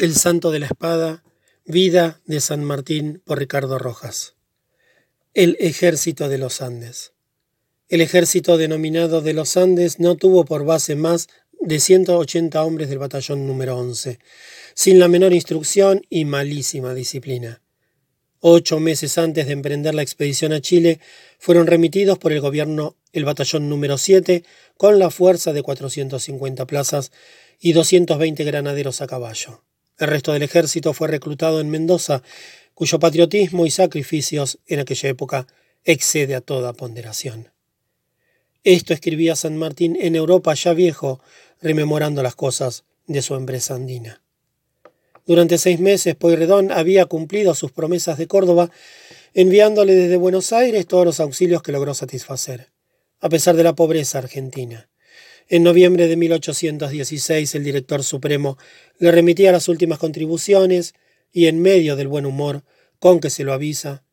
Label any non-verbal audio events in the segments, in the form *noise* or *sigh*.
El Santo de la Espada, Vida de San Martín por Ricardo Rojas. El Ejército de los Andes. El ejército denominado de los Andes no tuvo por base más de 180 hombres del batallón número 11, sin la menor instrucción y malísima disciplina. Ocho meses antes de emprender la expedición a Chile, fueron remitidos por el gobierno el batallón número 7 con la fuerza de 450 plazas y 220 granaderos a caballo. El resto del ejército fue reclutado en Mendoza, cuyo patriotismo y sacrificios en aquella época excede a toda ponderación. Esto escribía San Martín en Europa ya viejo, rememorando las cosas de su empresa andina. Durante seis meses Poirredón había cumplido sus promesas de Córdoba, enviándole desde Buenos Aires todos los auxilios que logró satisfacer, a pesar de la pobreza argentina. En noviembre de 1816 el director supremo le remitía las últimas contribuciones y en medio del buen humor con que se lo avisa,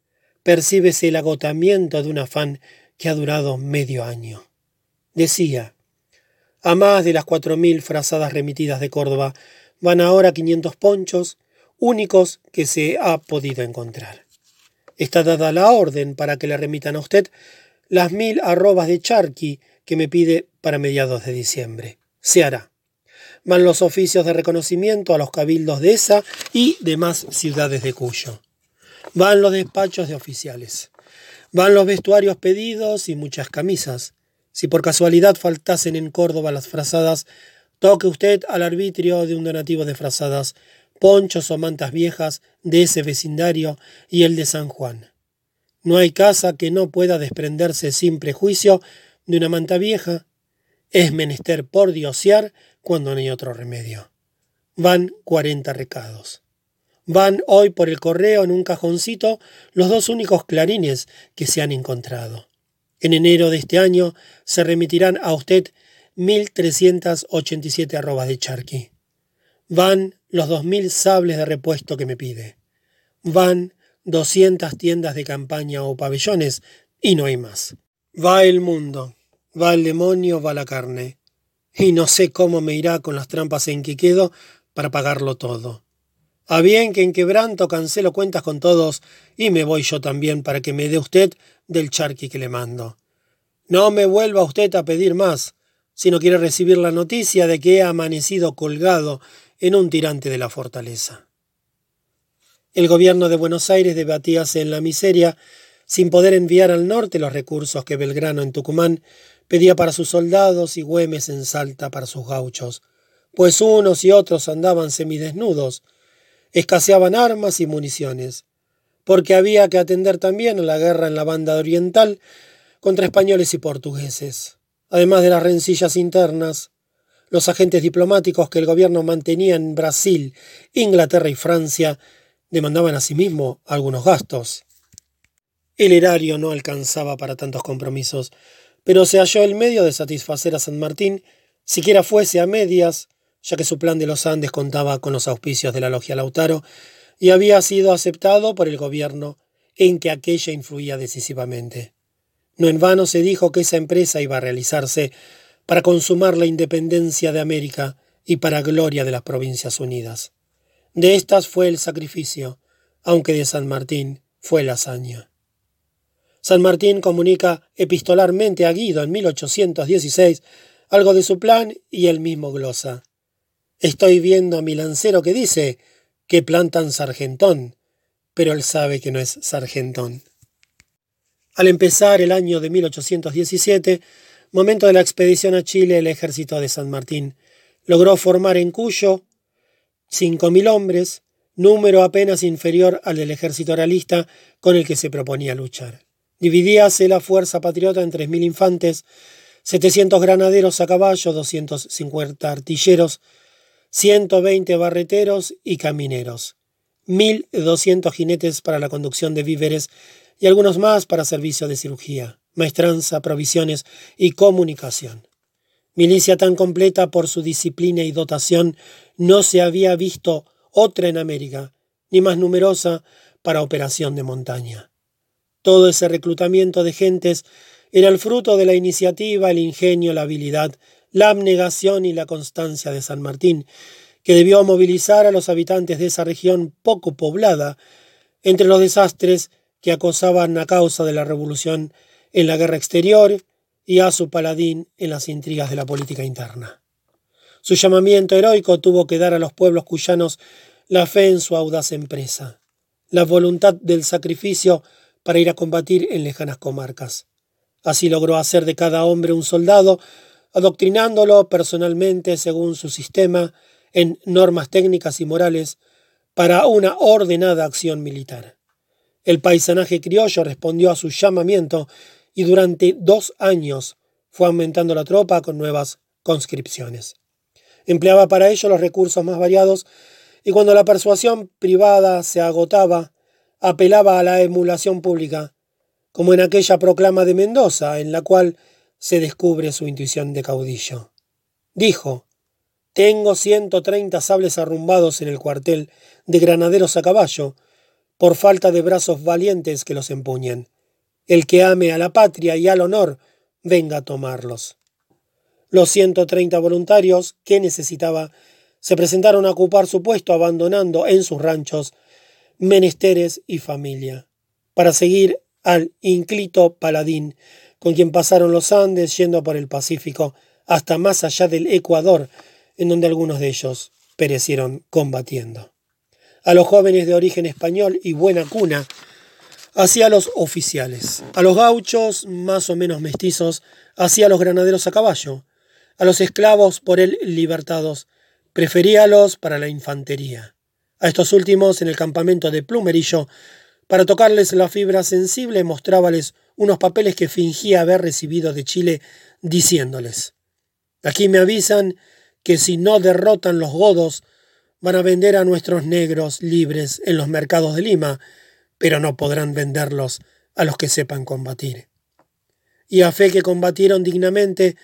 percíbese el agotamiento de un afán que ha durado medio año. Decía, a más de las cuatro mil frazadas remitidas de Córdoba van ahora quinientos ponchos, únicos que se ha podido encontrar. Está dada la orden para que le remitan a usted las mil arrobas de charqui que me pide para mediados de diciembre. Se hará. Van los oficios de reconocimiento a los cabildos de esa y demás ciudades de Cuyo. Van los despachos de oficiales. Van los vestuarios pedidos y muchas camisas. Si por casualidad faltasen en Córdoba las frazadas, toque usted al arbitrio de un donativo de frazadas, ponchos o mantas viejas de ese vecindario y el de San Juan. No hay casa que no pueda desprenderse sin prejuicio de una manta vieja, es menester por diosear cuando no hay otro remedio. Van cuarenta recados. Van hoy por el correo en un cajoncito los dos únicos clarines que se han encontrado. En enero de este año se remitirán a usted mil trescientas ochenta y siete arrobas de charqui. Van los dos mil sables de repuesto que me pide. Van doscientas tiendas de campaña o pabellones y no hay más. Va el mundo, va el demonio, va la carne. Y no sé cómo me irá con las trampas en que quedo para pagarlo todo. A bien que en quebranto cancelo cuentas con todos y me voy yo también para que me dé usted del charqui que le mando. No me vuelva usted a pedir más, si no quiere recibir la noticia de que he amanecido colgado en un tirante de la fortaleza. El gobierno de Buenos Aires debatíase en la miseria sin poder enviar al norte los recursos que Belgrano en Tucumán pedía para sus soldados y Güemes en Salta para sus gauchos, pues unos y otros andaban semidesnudos, escaseaban armas y municiones, porque había que atender también a la guerra en la banda oriental contra españoles y portugueses, además de las rencillas internas, los agentes diplomáticos que el gobierno mantenía en Brasil, Inglaterra y Francia demandaban asimismo algunos gastos. El erario no alcanzaba para tantos compromisos, pero se halló el medio de satisfacer a San Martín, siquiera fuese a medias, ya que su plan de los Andes contaba con los auspicios de la logia Lautaro y había sido aceptado por el gobierno en que aquella influía decisivamente. No en vano se dijo que esa empresa iba a realizarse para consumar la independencia de América y para gloria de las Provincias Unidas. De estas fue el sacrificio, aunque de San Martín fue la hazaña. San Martín comunica epistolarmente a Guido en 1816 algo de su plan y él mismo glosa. Estoy viendo a mi lancero que dice que plantan sargentón, pero él sabe que no es sargentón. Al empezar el año de 1817, momento de la expedición a Chile, el ejército de San Martín logró formar en Cuyo cinco mil hombres, número apenas inferior al del ejército realista con el que se proponía luchar. Dividíase la fuerza patriota en 3.000 infantes, 700 granaderos a caballo, 250 artilleros, 120 barreteros y camineros, 1.200 jinetes para la conducción de víveres y algunos más para servicio de cirugía, maestranza, provisiones y comunicación. Milicia tan completa por su disciplina y dotación no se había visto otra en América, ni más numerosa para operación de montaña. Todo ese reclutamiento de gentes era el fruto de la iniciativa, el ingenio, la habilidad, la abnegación y la constancia de San Martín, que debió movilizar a los habitantes de esa región poco poblada entre los desastres que acosaban a causa de la revolución en la guerra exterior y a su paladín en las intrigas de la política interna. Su llamamiento heroico tuvo que dar a los pueblos cuyanos la fe en su audaz empresa, la voluntad del sacrificio para ir a combatir en lejanas comarcas. Así logró hacer de cada hombre un soldado, adoctrinándolo personalmente según su sistema en normas técnicas y morales para una ordenada acción militar. El paisanaje criollo respondió a su llamamiento y durante dos años fue aumentando la tropa con nuevas conscripciones. Empleaba para ello los recursos más variados y cuando la persuasión privada se agotaba, apelaba a la emulación pública, como en aquella proclama de Mendoza, en la cual se descubre su intuición de caudillo. Dijo, tengo ciento treinta sables arrumbados en el cuartel de granaderos a caballo, por falta de brazos valientes que los empuñen. El que ame a la patria y al honor, venga a tomarlos. Los ciento treinta voluntarios que necesitaba se presentaron a ocupar su puesto abandonando en sus ranchos menesteres y familia, para seguir al inclito paladín, con quien pasaron los Andes yendo por el Pacífico hasta más allá del Ecuador, en donde algunos de ellos perecieron combatiendo. A los jóvenes de origen español y buena cuna, hacia los oficiales, a los gauchos más o menos mestizos, hacia los granaderos a caballo, a los esclavos por él libertados, preferíalos para la infantería. A estos últimos, en el campamento de Plumerillo, para tocarles la fibra sensible, mostrábales unos papeles que fingía haber recibido de Chile, diciéndoles, aquí me avisan que si no derrotan los godos, van a vender a nuestros negros libres en los mercados de Lima, pero no podrán venderlos a los que sepan combatir. Y a fe que combatieron dignamente,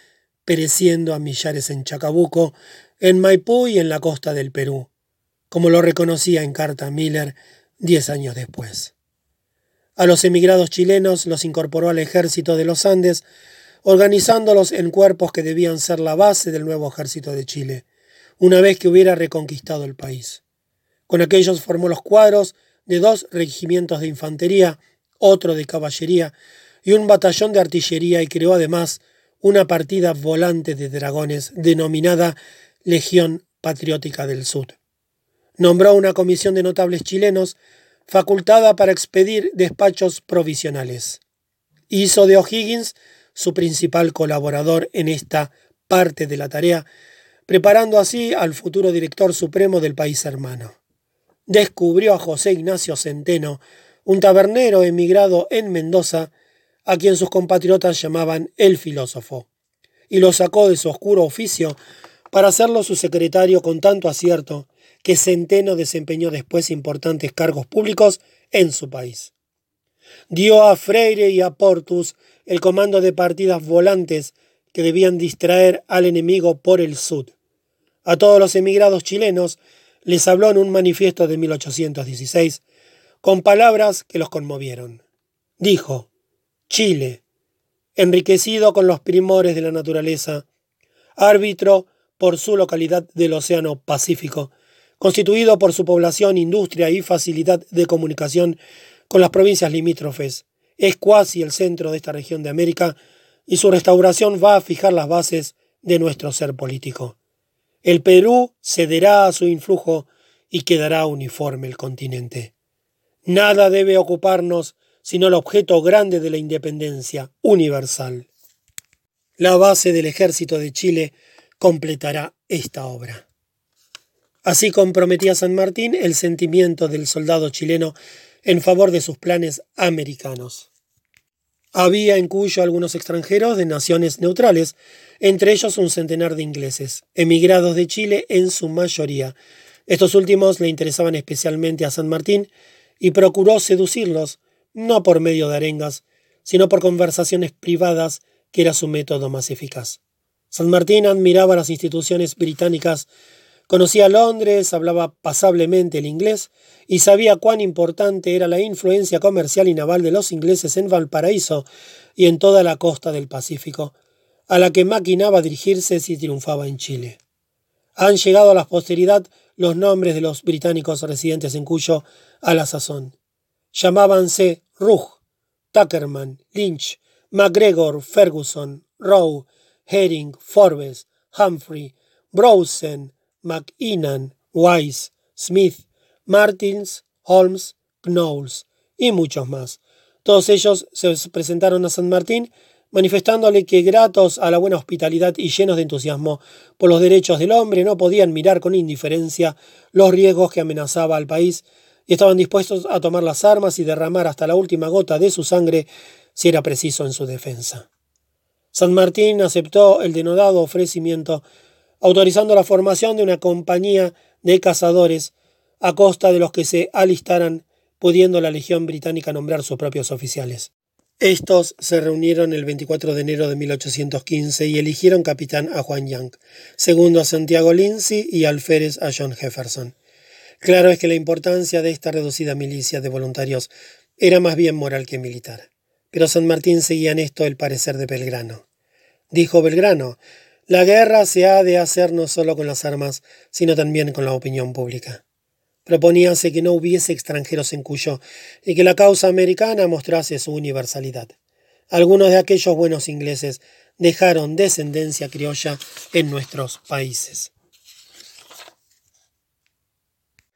pereciendo a millares en Chacabuco, en Maipú y en la costa del Perú, como lo reconocía en carta Miller diez años después. A los emigrados chilenos los incorporó al ejército de los Andes, organizándolos en cuerpos que debían ser la base del nuevo ejército de Chile, una vez que hubiera reconquistado el país. Con aquellos formó los cuadros de dos regimientos de infantería, otro de caballería y un batallón de artillería y creó además una partida volante de dragones denominada Legión Patriótica del Sur. Nombró una comisión de notables chilenos facultada para expedir despachos provisionales. Hizo de O'Higgins su principal colaborador en esta parte de la tarea, preparando así al futuro director supremo del país hermano. Descubrió a José Ignacio Centeno, un tabernero emigrado en Mendoza, a quien sus compatriotas llamaban el filósofo, y lo sacó de su oscuro oficio para hacerlo su secretario con tanto acierto que Centeno desempeñó después importantes cargos públicos en su país. Dio a Freire y a Portus el comando de partidas volantes que debían distraer al enemigo por el sur. A todos los emigrados chilenos les habló en un manifiesto de 1816 con palabras que los conmovieron. Dijo, Chile, enriquecido con los primores de la naturaleza, árbitro por su localidad del Océano Pacífico, constituido por su población, industria y facilidad de comunicación con las provincias limítrofes. Es cuasi el centro de esta región de América y su restauración va a fijar las bases de nuestro ser político. El Perú cederá a su influjo y quedará uniforme el continente. Nada debe ocuparnos sino el objeto grande de la independencia universal. La base del ejército de Chile completará esta obra. Así comprometía San Martín el sentimiento del soldado chileno en favor de sus planes americanos. Había en Cuyo algunos extranjeros de naciones neutrales, entre ellos un centenar de ingleses, emigrados de Chile en su mayoría. Estos últimos le interesaban especialmente a San Martín y procuró seducirlos, no por medio de arengas, sino por conversaciones privadas, que era su método más eficaz. San Martín admiraba las instituciones británicas Conocía Londres, hablaba pasablemente el inglés y sabía cuán importante era la influencia comercial y naval de los ingleses en Valparaíso y en toda la costa del Pacífico, a la que maquinaba dirigirse si triunfaba en Chile. Han llegado a la posteridad los nombres de los británicos residentes en Cuyo a la sazón. Llamábanse Rugg, Tuckerman, Lynch, MacGregor, Ferguson, Rowe, Herring, Forbes, Humphrey, Browsen, McInan, Wise, Smith, Martins, Holmes, Knowles y muchos más. Todos ellos se presentaron a San Martín manifestándole que gratos a la buena hospitalidad y llenos de entusiasmo por los derechos del hombre no podían mirar con indiferencia los riesgos que amenazaba al país y estaban dispuestos a tomar las armas y derramar hasta la última gota de su sangre si era preciso en su defensa. San Martín aceptó el denodado ofrecimiento, autorizando la formación de una compañía de cazadores a costa de los que se alistaran, pudiendo la Legión Británica nombrar sus propios oficiales. Estos se reunieron el 24 de enero de 1815 y eligieron capitán a Juan Young, segundo a Santiago Lindsay y alférez a John Jefferson. Claro es que la importancia de esta reducida milicia de voluntarios era más bien moral que militar. Pero San Martín seguía en esto el parecer de Belgrano. Dijo Belgrano, la guerra se ha de hacer no solo con las armas, sino también con la opinión pública. Proponíase que no hubiese extranjeros en Cuyo y que la causa americana mostrase su universalidad. Algunos de aquellos buenos ingleses dejaron descendencia criolla en nuestros países.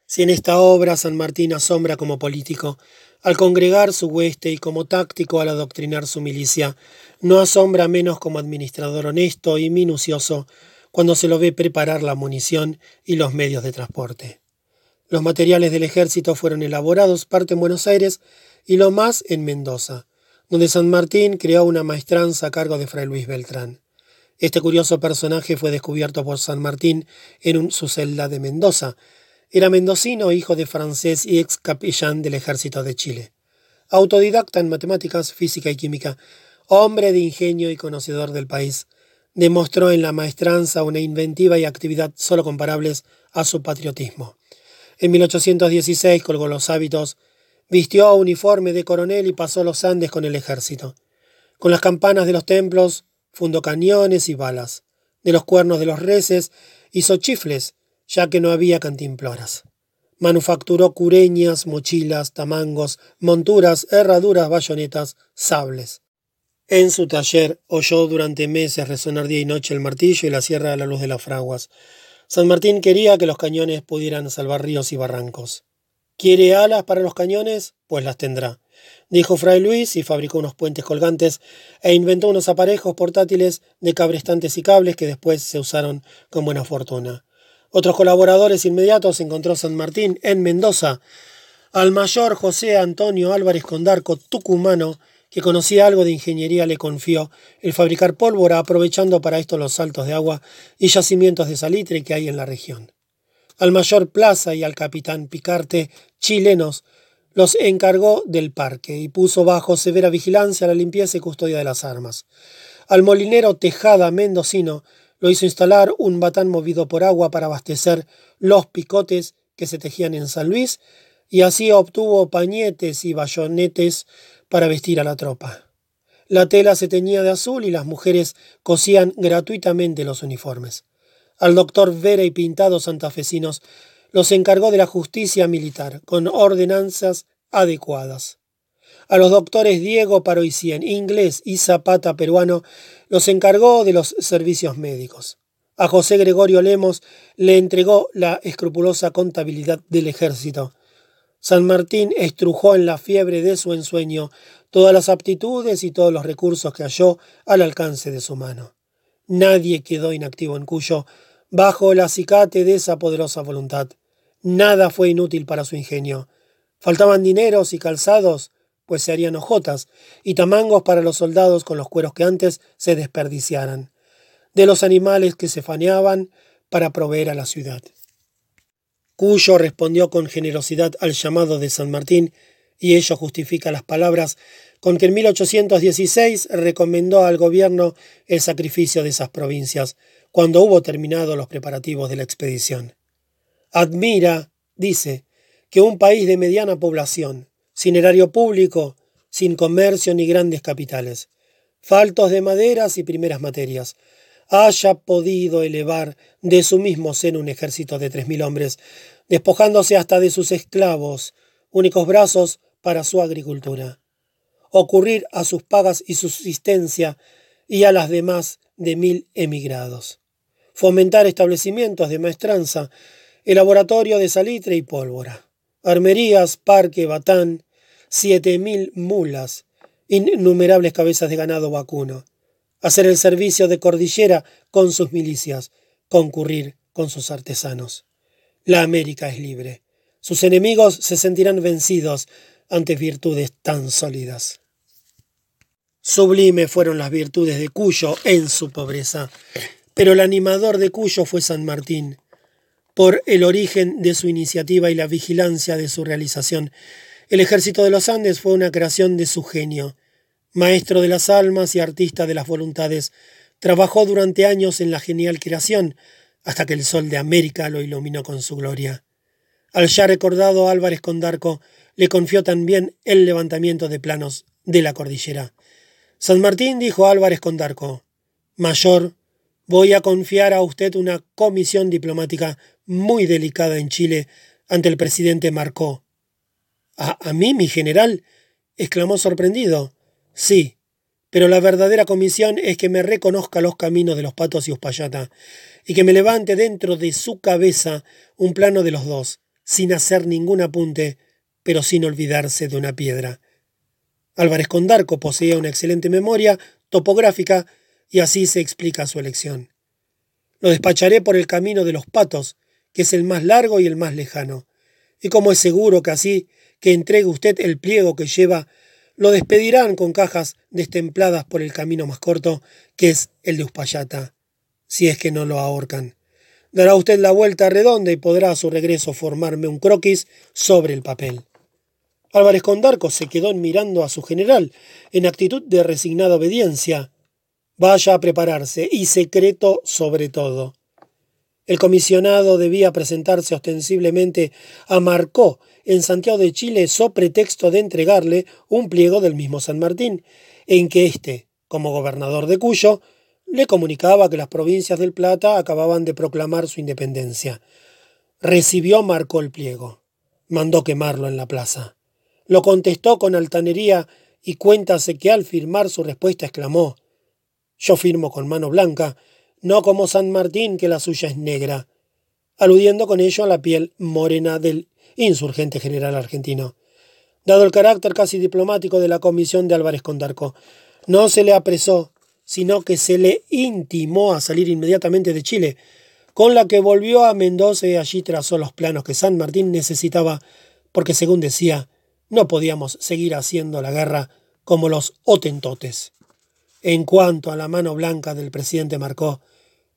Si en esta obra San Martín asombra como político, al congregar su hueste y como táctico al adoctrinar su milicia, no asombra menos como administrador honesto y minucioso cuando se lo ve preparar la munición y los medios de transporte. Los materiales del ejército fueron elaborados parte en Buenos Aires y lo más en Mendoza, donde San Martín creó una maestranza a cargo de Fray Luis Beltrán. Este curioso personaje fue descubierto por San Martín en su celda de Mendoza. Era mendocino, hijo de francés y ex capellán del ejército de Chile. Autodidacta en matemáticas, física y química, hombre de ingenio y conocedor del país, demostró en la maestranza una inventiva y actividad solo comparables a su patriotismo. En 1816 colgó los hábitos, vistió uniforme de coronel y pasó los Andes con el ejército. Con las campanas de los templos fundó cañones y balas. De los cuernos de los reses hizo chifles, ya que no había cantimploras. Manufacturó cureñas, mochilas, tamangos, monturas, herraduras, bayonetas, sables. En su taller oyó durante meses resonar día y noche el martillo y la sierra a la luz de las fraguas. San Martín quería que los cañones pudieran salvar ríos y barrancos. ¿Quiere alas para los cañones? Pues las tendrá. Dijo Fray Luis y fabricó unos puentes colgantes e inventó unos aparejos portátiles de cabrestantes y cables que después se usaron con buena fortuna. Otros colaboradores inmediatos encontró San Martín en Mendoza. Al mayor José Antonio Álvarez Condarco, tucumano, que conocía algo de ingeniería, le confió el fabricar pólvora, aprovechando para esto los saltos de agua y yacimientos de salitre que hay en la región. Al mayor Plaza y al capitán Picarte, chilenos, los encargó del parque y puso bajo severa vigilancia la limpieza y custodia de las armas. Al molinero Tejada mendocino lo hizo instalar un batán movido por agua para abastecer los picotes que se tejían en San Luis, y así obtuvo pañetes y bayonetes para vestir a la tropa. La tela se teñía de azul y las mujeres cosían gratuitamente los uniformes. Al doctor Vera y Pintado santafesinos los encargó de la justicia militar, con ordenanzas adecuadas. A los doctores Diego Paroicien, inglés, y Zapata, peruano, los encargó de los servicios médicos. A José Gregorio Lemos le entregó la escrupulosa contabilidad del ejército, San Martín estrujó en la fiebre de su ensueño todas las aptitudes y todos los recursos que halló al alcance de su mano. Nadie quedó inactivo en Cuyo bajo el acicate de esa poderosa voluntad. Nada fue inútil para su ingenio. Faltaban dineros y calzados, pues se harían hojotas, y tamangos para los soldados con los cueros que antes se desperdiciaran, de los animales que se faneaban para proveer a la ciudad. Cuyo respondió con generosidad al llamado de San Martín, y ello justifica las palabras con que en 1816 recomendó al gobierno el sacrificio de esas provincias, cuando hubo terminado los preparativos de la expedición. Admira, dice, que un país de mediana población, sin erario público, sin comercio ni grandes capitales, faltos de maderas y primeras materias, haya podido elevar de su mismo seno un ejército de tres mil hombres, despojándose hasta de sus esclavos, únicos brazos para su agricultura. Ocurrir a sus pagas y subsistencia y a las demás de mil emigrados. Fomentar establecimientos de maestranza, el laboratorio de salitre y pólvora. Armerías, parque, batán, siete mil mulas, innumerables cabezas de ganado vacuno, hacer el servicio de cordillera con sus milicias, concurrir con sus artesanos. La América es libre. Sus enemigos se sentirán vencidos ante virtudes tan sólidas. Sublime fueron las virtudes de Cuyo en su pobreza, pero el animador de Cuyo fue San Martín, por el origen de su iniciativa y la vigilancia de su realización. El ejército de los Andes fue una creación de su genio. Maestro de las almas y artista de las voluntades, trabajó durante años en la genial creación, hasta que el sol de América lo iluminó con su gloria. Al ya recordado Álvarez Condarco le confió también el levantamiento de planos de la cordillera. San Martín dijo a Álvarez Condarco, Mayor, voy a confiar a usted una comisión diplomática muy delicada en Chile ante el presidente Marcó. ¿A, mí, mi general? exclamó sorprendido. Sí, pero la verdadera comisión es que me reconozca los caminos de los patos y Uspallata, y que me levante dentro de su cabeza un plano de los dos, sin hacer ningún apunte, pero sin olvidarse de una piedra. Álvarez Condarco poseía una excelente memoria topográfica y así se explica su elección. Lo despacharé por el camino de los patos, que es el más largo y el más lejano. Y como es seguro que así que entregue usted el pliego que lleva, lo despedirán con cajas destempladas por el camino más corto, que es el de Uspallata, si es que no lo ahorcan. Dará usted la vuelta redonda y podrá a su regreso formarme un croquis sobre el papel. Álvarez Condarco se quedó mirando a su general, en actitud de resignada obediencia. Vaya a prepararse, y secreto sobre todo. El comisionado debía presentarse ostensiblemente a Marcó en Santiago de Chile so pretexto de entregarle un pliego del mismo San Martín, en que éste, como gobernador de Cuyo, le comunicaba que las provincias del Plata acababan de proclamar su independencia. Recibió Marcó el pliego. Mandó quemarlo en la plaza. Lo contestó con altanería y cuéntase que al firmar su respuesta exclamó Yo firmo con mano blanca, no como San Martín, que la suya es negra, aludiendo con ello a la piel morena del insurgente general argentino. Dado el carácter casi diplomático de la comisión de Álvarez Condarco, no se le apresó, sino que se le intimó a salir inmediatamente de Chile, con la que volvió a Mendoza y allí trazó los planos que San Martín necesitaba, porque según decía, no podíamos seguir haciendo la guerra como los otentotes. En cuanto a la mano blanca del presidente Marcó,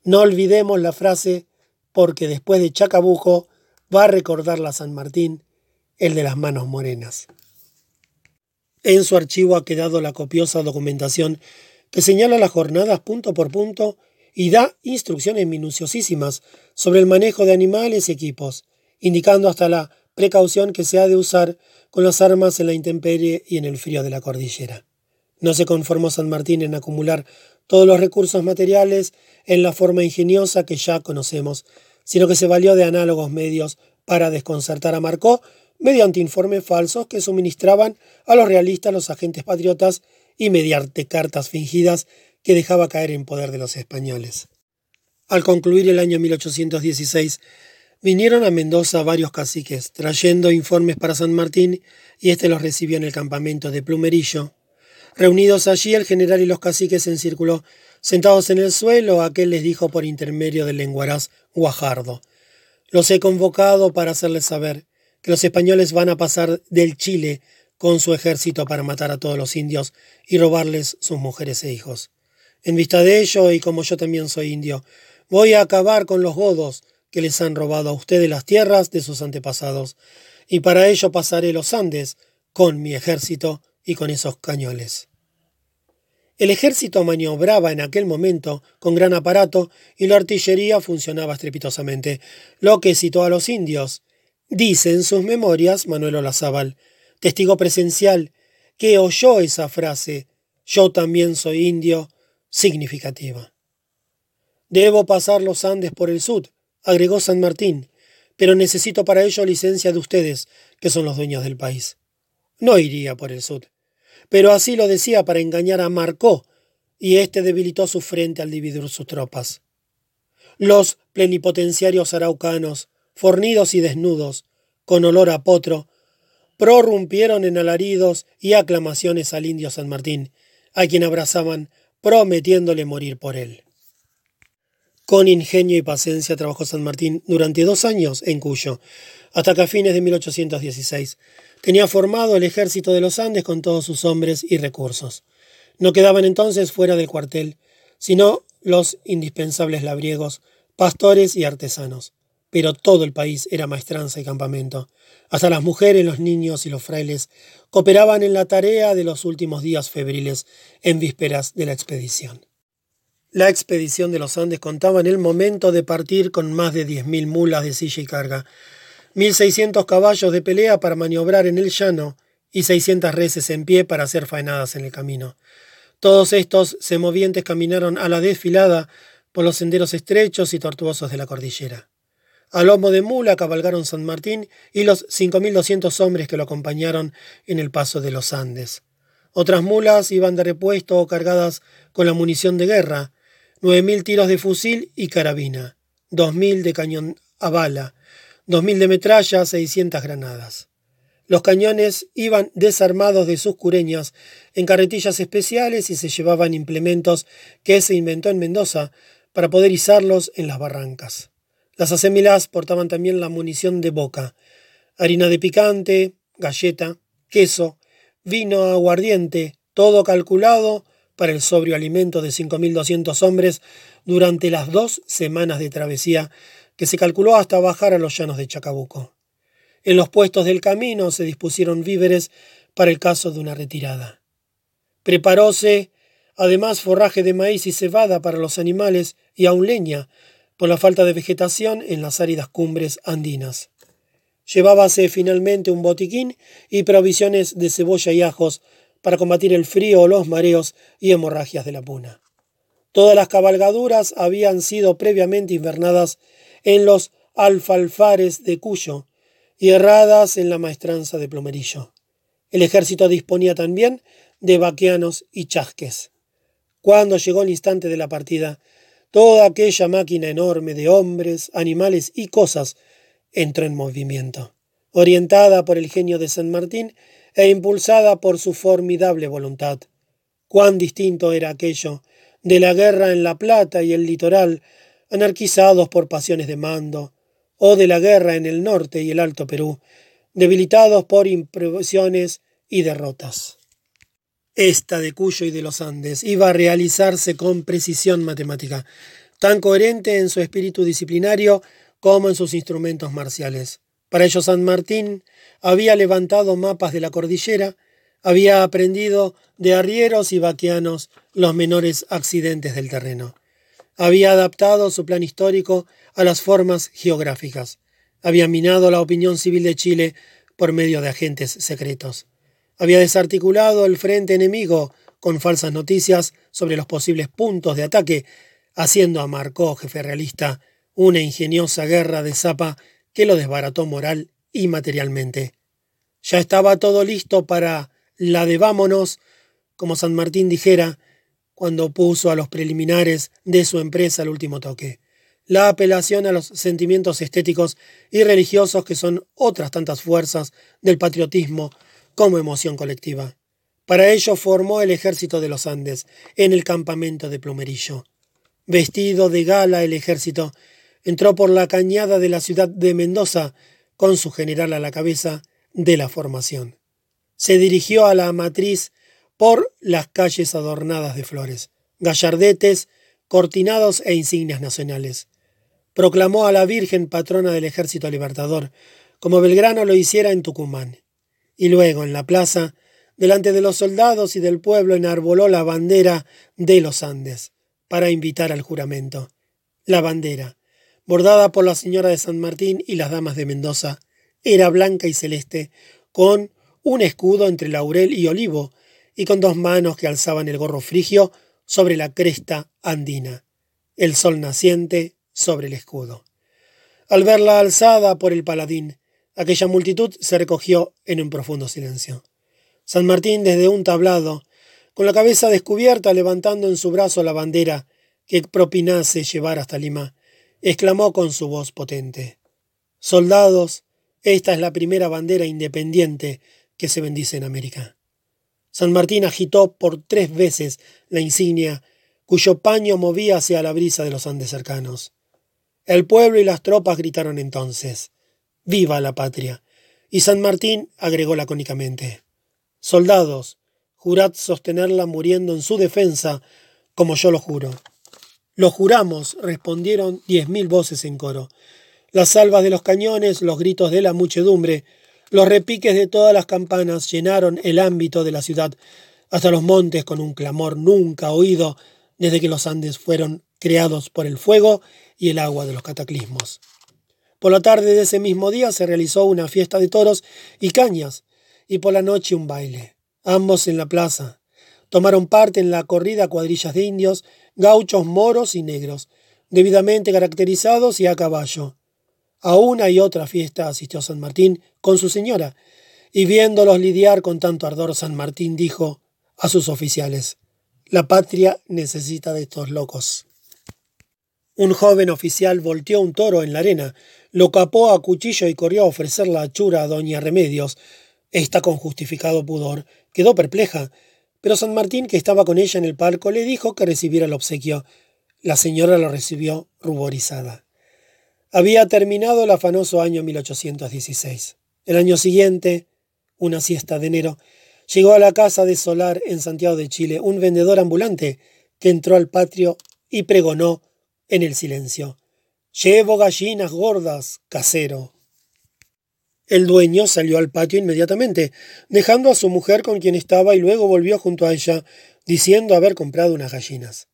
no olvidemos la frase porque después de Chacabuco va a recordarla San Martín, el de las manos morenas. En su archivo ha quedado la copiosa documentación que señala las jornadas punto por punto y da instrucciones minuciosísimas sobre el manejo de animales y equipos, indicando hasta la precaución que se ha de usar con las armas en la intemperie y en el frío de la cordillera. No se conformó San Martín en acumular todos los recursos materiales en la forma ingeniosa que ya conocemos, sino que se valió de análogos medios para desconcertar a Marcó mediante informes falsos que suministraban a los realistas los agentes patriotas y mediante cartas fingidas que dejaba caer en poder de los españoles. Al concluir el año 1816, vinieron a Mendoza varios caciques, trayendo informes para San Martín, y éste los recibió en el campamento de Plumerillo, Reunidos allí, el general y los caciques en círculo, sentados en el suelo, aquel les dijo por intermedio del lenguaraz Guajardo. Los he convocado para hacerles saber que los españoles van a pasar del Chile con su ejército para matar a todos los indios y robarles sus mujeres e hijos. En vista de ello, y como yo también soy indio, voy a acabar con los godos que les han robado a ustedes las tierras de sus antepasados, y para ello pasaré los Andes con mi ejército y con esos cañones. El ejército maniobraba en aquel momento con gran aparato y la artillería funcionaba estrepitosamente, lo que citó a los indios. Dice en sus memorias Manuel Olazábal, testigo presencial, que oyó esa frase, yo también soy indio, significativa. Debo pasar los Andes por el sur, agregó San Martín, pero necesito para ello licencia de ustedes, que son los dueños del país. No iría por el sur. Pero así lo decía para engañar a Marcó, y éste debilitó su frente al dividir sus tropas. Los plenipotenciarios araucanos, fornidos y desnudos, con olor a potro, prorrumpieron en alaridos y aclamaciones al indio San Martín, a quien abrazaban, prometiéndole morir por él. Con ingenio y paciencia trabajó San Martín durante dos años en Cuyo, hasta que a fines de 1816 tenía formado el ejército de los Andes con todos sus hombres y recursos. No quedaban entonces fuera del cuartel, sino los indispensables labriegos, pastores y artesanos. Pero todo el país era maestranza y campamento. Hasta las mujeres, los niños y los frailes cooperaban en la tarea de los últimos días febriles en vísperas de la expedición. La expedición de los Andes contaba en el momento de partir con más de 10.000 mulas de silla y carga, 1.600 caballos de pelea para maniobrar en el llano y 600 reses en pie para hacer faenadas en el camino. Todos estos semovientes caminaron a la desfilada por los senderos estrechos y tortuosos de la cordillera. Al lomo de mula cabalgaron San Martín y los 5.200 hombres que lo acompañaron en el paso de los Andes. Otras mulas iban de repuesto o cargadas con la munición de guerra, 9.000 tiros de fusil y carabina, 2.000 de cañón a bala, 2.000 de metralla, 600 granadas. Los cañones iban desarmados de sus cureñas en carretillas especiales y se llevaban implementos que se inventó en Mendoza para poder izarlos en las barrancas. Las asemilas portaban también la munición de boca, harina de picante, galleta, queso, vino aguardiente, todo calculado para el sobrio alimento de 5.200 hombres durante las dos semanas de travesía que se calculó hasta bajar a los llanos de Chacabuco. En los puestos del camino se dispusieron víveres para el caso de una retirada. Preparóse además forraje de maíz y cebada para los animales y aun leña, por la falta de vegetación en las áridas cumbres andinas. Llevábase finalmente un botiquín y provisiones de cebolla y ajos para combatir el frío los mareos y hemorragias de la puna. Todas las cabalgaduras habían sido previamente invernadas en los alfalfares de Cuyo y erradas en la maestranza de Plomerillo. El ejército disponía también de vaqueanos y chasques. Cuando llegó el instante de la partida, toda aquella máquina enorme de hombres, animales y cosas entró en movimiento. Orientada por el genio de San Martín, e impulsada por su formidable voluntad. Cuán distinto era aquello de la guerra en La Plata y el litoral, anarquizados por pasiones de mando, o de la guerra en el norte y el Alto Perú, debilitados por impresiones y derrotas. Esta de Cuyo y de los Andes iba a realizarse con precisión matemática, tan coherente en su espíritu disciplinario como en sus instrumentos marciales. Para ello San Martín había levantado mapas de la cordillera, había aprendido de arrieros y vaqueanos los menores accidentes del terreno. Había adaptado su plan histórico a las formas geográficas. Había minado la opinión civil de Chile por medio de agentes secretos. Había desarticulado el frente enemigo con falsas noticias sobre los posibles puntos de ataque, haciendo a Marcó, jefe realista, una ingeniosa guerra de zapa que lo desbarató moral y materialmente. Ya estaba todo listo para la de vámonos, como San Martín dijera, cuando puso a los preliminares de su empresa el último toque. La apelación a los sentimientos estéticos y religiosos que son otras tantas fuerzas del patriotismo como emoción colectiva. Para ello formó el ejército de los Andes en el campamento de Plumerillo. Vestido de gala el ejército entró por la cañada de la ciudad de Mendoza con su general a la cabeza de la formación. Se dirigió a la matriz por las calles adornadas de flores, gallardetes, cortinados e insignias nacionales. Proclamó a la Virgen patrona del Ejército Libertador, como Belgrano lo hiciera en Tucumán. Y luego, en la plaza, delante de los soldados y del pueblo, enarboló la bandera de los Andes, para invitar al juramento. La bandera, bordada por la señora de San Martín y las damas de Mendoza, era blanca y celeste, con un escudo entre laurel y olivo, y con dos manos que alzaban el gorro frigio sobre la cresta andina. el sol naciente sobre el escudo. Al verla alzada por el paladín, aquella multitud se recogió en un profundo silencio. San Martín desde un tablado, con la cabeza descubierta levantando en su brazo la bandera que propinase llevar hasta Lima, exclamó con su voz potente Soldados, esta es la primera bandera independiente que se bendice en América. San Martín agitó por tres veces la insignia, cuyo paño movía hacia la brisa de los Andes cercanos. El pueblo y las tropas gritaron entonces ¡Viva la patria! Y San Martín agregó lacónicamente Soldados, jurad sostenerla muriendo en su defensa, como yo lo juro. Lo juramos, respondieron diez mil voces en coro. Las salvas de los cañones, los gritos de la muchedumbre, los repiques de todas las campanas llenaron el ámbito de la ciudad hasta los montes con un clamor nunca oído desde que los Andes fueron creados por el fuego y el agua de los cataclismos. Por la tarde de ese mismo día se realizó una fiesta de toros y cañas, y por la noche un baile, ambos en la plaza. Tomaron parte en la corrida cuadrillas de indios, gauchos, moros y negros, debidamente caracterizados y a caballo. A una y otra fiesta asistió San Martín con su señora, y viéndolos lidiar con tanto ardor, San Martín dijo a sus oficiales, La patria necesita de estos locos. Un joven oficial volteó un toro en la arena, lo capó a cuchillo y corrió a ofrecer la achura a doña Remedios. Esta, con justificado pudor, quedó perpleja, pero San Martín, que estaba con ella en el palco, le dijo que recibiera el obsequio. La señora lo recibió ruborizada. Había terminado el afanoso año 1816. El año siguiente, una siesta de enero, llegó a la casa de Solar en Santiago de Chile un vendedor ambulante que entró al patio y pregonó en el silencio. Llevo gallinas gordas, casero. El dueño salió al patio inmediatamente, dejando a su mujer con quien estaba y luego volvió junto a ella, diciendo haber comprado unas gallinas.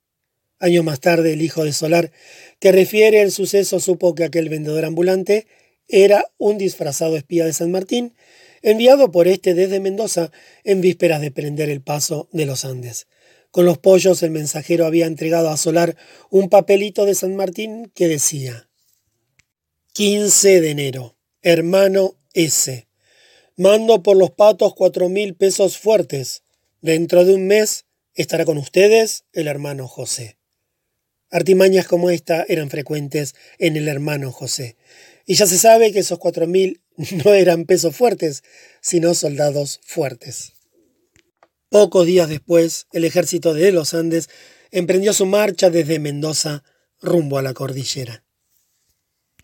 Años más tarde, el hijo de Solar, que refiere el suceso, supo que aquel vendedor ambulante era un disfrazado espía de San Martín, enviado por este desde Mendoza en vísperas de prender el paso de los Andes. Con los pollos el mensajero había entregado a Solar un papelito de San Martín que decía 15 de enero, hermano S. Mando por los patos cuatro mil pesos fuertes. Dentro de un mes estará con ustedes el hermano José. Artimañas como esta eran frecuentes en el hermano José. Y ya se sabe que esos cuatro mil *laughs* no eran pesos fuertes, sino soldados fuertes. Pocos días después, el ejército de los Andes emprendió su marcha desde Mendoza rumbo a la cordillera.